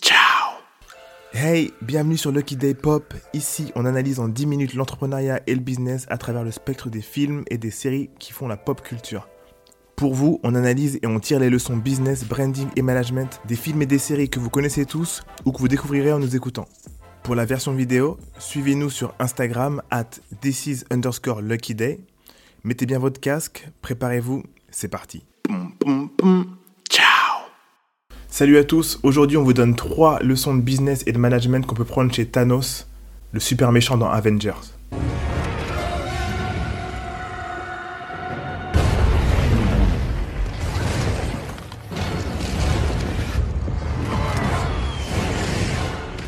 Ciao Hey, bienvenue sur Lucky Day Pop. Ici, on analyse en 10 minutes l'entrepreneuriat et le business à travers le spectre des films et des séries qui font la pop culture. Pour vous, on analyse et on tire les leçons business, branding et management des films et des séries que vous connaissez tous ou que vous découvrirez en nous écoutant. Pour la version vidéo, suivez-nous sur Instagram at this underscore lucky day. Mettez bien votre casque, préparez-vous, c'est parti. Salut à tous, aujourd'hui on vous donne trois leçons de business et de management qu'on peut prendre chez Thanos, le super méchant dans Avengers.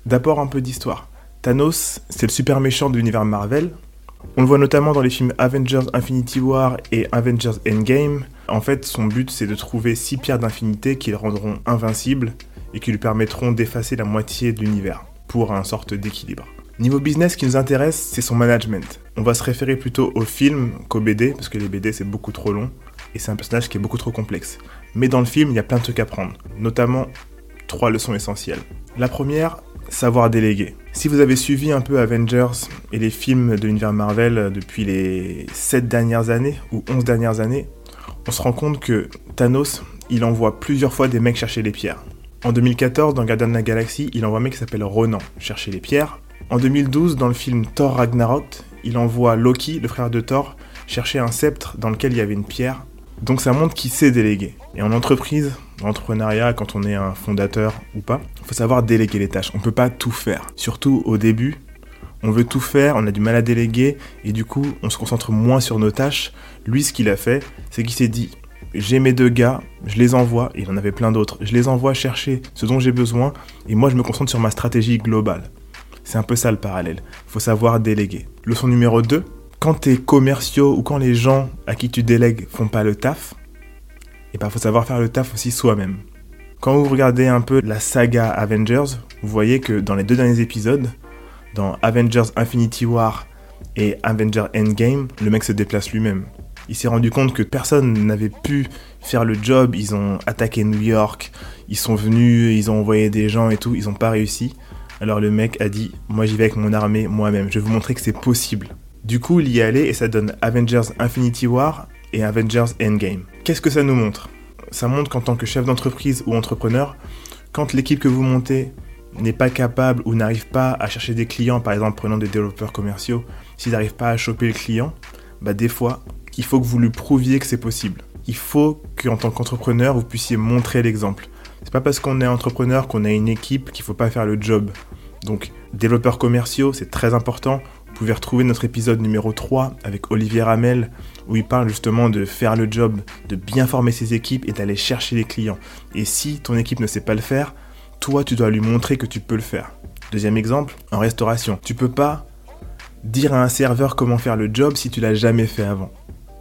D'abord un peu d'histoire. Thanos, c'est le super méchant de l'univers Marvel. On le voit notamment dans les films Avengers Infinity War et Avengers Endgame. En fait, son but c'est de trouver six pierres d'infinité qui le rendront invincible et qui lui permettront d'effacer la moitié de l'univers pour un sorte d'équilibre. Niveau business, ce qui nous intéresse, c'est son management. On va se référer plutôt au film qu'au BD, parce que les BD c'est beaucoup trop long et c'est un personnage qui est beaucoup trop complexe. Mais dans le film, il y a plein de trucs à prendre, notamment trois leçons essentielles. La première, savoir déléguer. Si vous avez suivi un peu Avengers et les films de l'univers Marvel depuis les 7 dernières années ou 11 dernières années, on se rend compte que Thanos, il envoie plusieurs fois des mecs chercher les pierres. En 2014, dans Garden of la Galaxie, il envoie un mec qui s'appelle Ronan chercher les pierres. En 2012, dans le film Thor Ragnarok, il envoie Loki, le frère de Thor, chercher un sceptre dans lequel il y avait une pierre. Donc ça montre qu'il sait déléguer. Et en entreprise, en entrepreneuriat, quand on est un fondateur ou pas, il faut savoir déléguer les tâches. On ne peut pas tout faire. Surtout au début, on veut tout faire, on a du mal à déléguer, et du coup, on se concentre moins sur nos tâches. Lui, ce qu'il a fait, c'est qu'il s'est dit, j'ai mes deux gars, je les envoie, il en avait plein d'autres, je les envoie chercher ce dont j'ai besoin, et moi je me concentre sur ma stratégie globale. C'est un peu ça le parallèle. Il faut savoir déléguer. Leçon numéro 2, quand tes commerciaux ou quand les gens à qui tu délègues font pas le taf, et ben faut savoir faire le taf aussi soi-même. Quand vous regardez un peu la saga Avengers, vous voyez que dans les deux derniers épisodes, Avengers Infinity War et Avengers Endgame, le mec se déplace lui-même. Il s'est rendu compte que personne n'avait pu faire le job, ils ont attaqué New York, ils sont venus, ils ont envoyé des gens et tout, ils n'ont pas réussi. Alors le mec a dit, moi j'y vais avec mon armée moi-même, je vais vous montrer que c'est possible. Du coup, il y est allé et ça donne Avengers Infinity War et Avengers Endgame. Qu'est-ce que ça nous montre? Ça montre qu'en tant que chef d'entreprise ou entrepreneur, quand l'équipe que vous montez n'est pas capable ou n'arrive pas à chercher des clients, par exemple prenant des développeurs commerciaux, s'ils n'arrivent pas à choper le client, bah des fois, il faut que vous lui prouviez que c'est possible. Il faut qu'en tant qu'entrepreneur, vous puissiez montrer l'exemple. C'est pas parce qu'on est entrepreneur qu'on a une équipe qu'il faut pas faire le job. Donc, développeurs commerciaux, c'est très important. Vous pouvez retrouver notre épisode numéro 3 avec Olivier Ramel où il parle justement de faire le job, de bien former ses équipes et d'aller chercher les clients. Et si ton équipe ne sait pas le faire, toi tu dois lui montrer que tu peux le faire. Deuxième exemple, en restauration. Tu peux pas dire à un serveur comment faire le job si tu l'as jamais fait avant.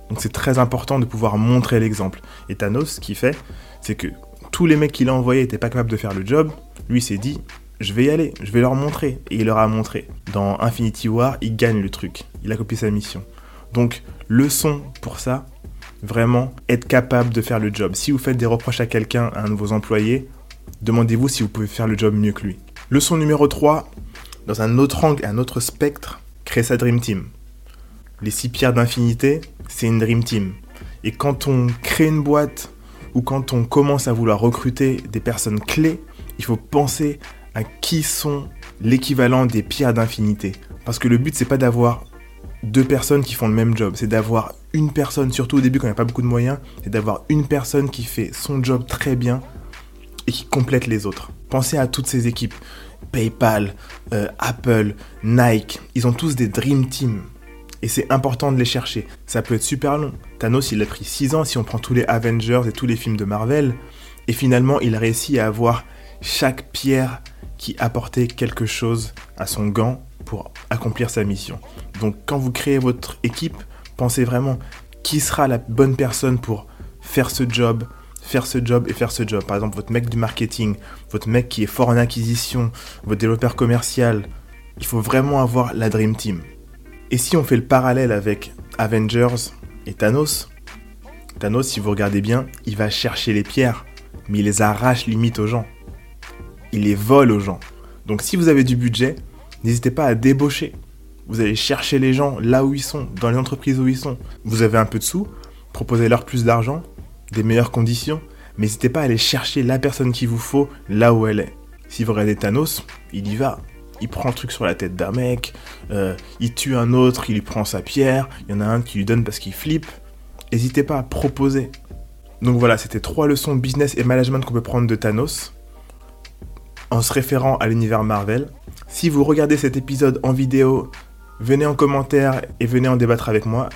Donc c'est très important de pouvoir montrer l'exemple. Et Thanos, ce qu'il fait, c'est que tous les mecs qu'il a envoyés n'étaient pas capables de faire le job. Lui s'est dit, je vais y aller, je vais leur montrer. Et il leur a montré. Dans Infinity War, il gagne le truc. Il a copié sa mission. Donc, leçon pour ça, vraiment être capable de faire le job. Si vous faites des reproches à quelqu'un, à un de vos employés, demandez-vous si vous pouvez faire le job mieux que lui. Leçon numéro 3, dans un autre angle un autre spectre, créer sa Dream Team. Les six pierres d'infinité, c'est une Dream Team. Et quand on crée une boîte ou quand on commence à vouloir recruter des personnes clés, il faut penser à qui sont l'équivalent des pierres d'infinité. Parce que le but, c'est pas d'avoir deux personnes qui font le même job. C'est d'avoir une personne, surtout au début quand il n'y a pas beaucoup de moyens, c'est d'avoir une personne qui fait son job très bien et qui complète les autres. Pensez à toutes ces équipes. PayPal, euh, Apple, Nike, ils ont tous des Dream Team. Et c'est important de les chercher. Ça peut être super long. Thanos, il a pris 6 ans si on prend tous les Avengers et tous les films de Marvel. Et finalement, il a réussi à avoir chaque pierre qui apportait quelque chose à son gant pour accomplir sa mission. Donc quand vous créez votre équipe, pensez vraiment qui sera la bonne personne pour faire ce job, faire ce job et faire ce job. Par exemple, votre mec du marketing, votre mec qui est fort en acquisition, votre développeur commercial. Il faut vraiment avoir la Dream Team. Et si on fait le parallèle avec Avengers et Thanos, Thanos, si vous regardez bien, il va chercher les pierres, mais il les arrache limite aux gens. il les vole aux gens. Donc si vous avez du budget, n'hésitez pas à débaucher. Vous allez chercher les gens là où ils sont, dans les entreprises où ils sont. Vous avez un peu de sous, proposez-leur plus d'argent, des meilleures conditions, mais n'hésitez pas à aller chercher la personne qu'il vous faut là où elle est. Si vous regardez Thanos, il y va. Il prend le truc sur la tête d'un mec, euh, il tue un autre, il lui prend sa pierre, il y en a un qui lui donne parce qu'il flippe. N'hésitez pas à proposer. Donc voilà, c'était trois leçons business et management qu'on peut prendre de Thanos en se référant à l'univers Marvel. Si vous regardez cet épisode en vidéo, venez en commentaire et venez en débattre avec moi.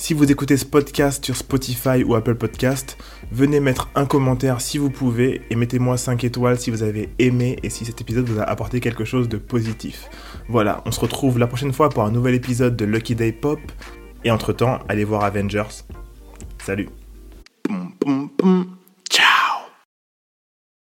Si vous écoutez ce podcast sur Spotify ou Apple Podcast, venez mettre un commentaire si vous pouvez et mettez-moi 5 étoiles si vous avez aimé et si cet épisode vous a apporté quelque chose de positif. Voilà, on se retrouve la prochaine fois pour un nouvel épisode de Lucky Day Pop. Et entre-temps, allez voir Avengers. Salut.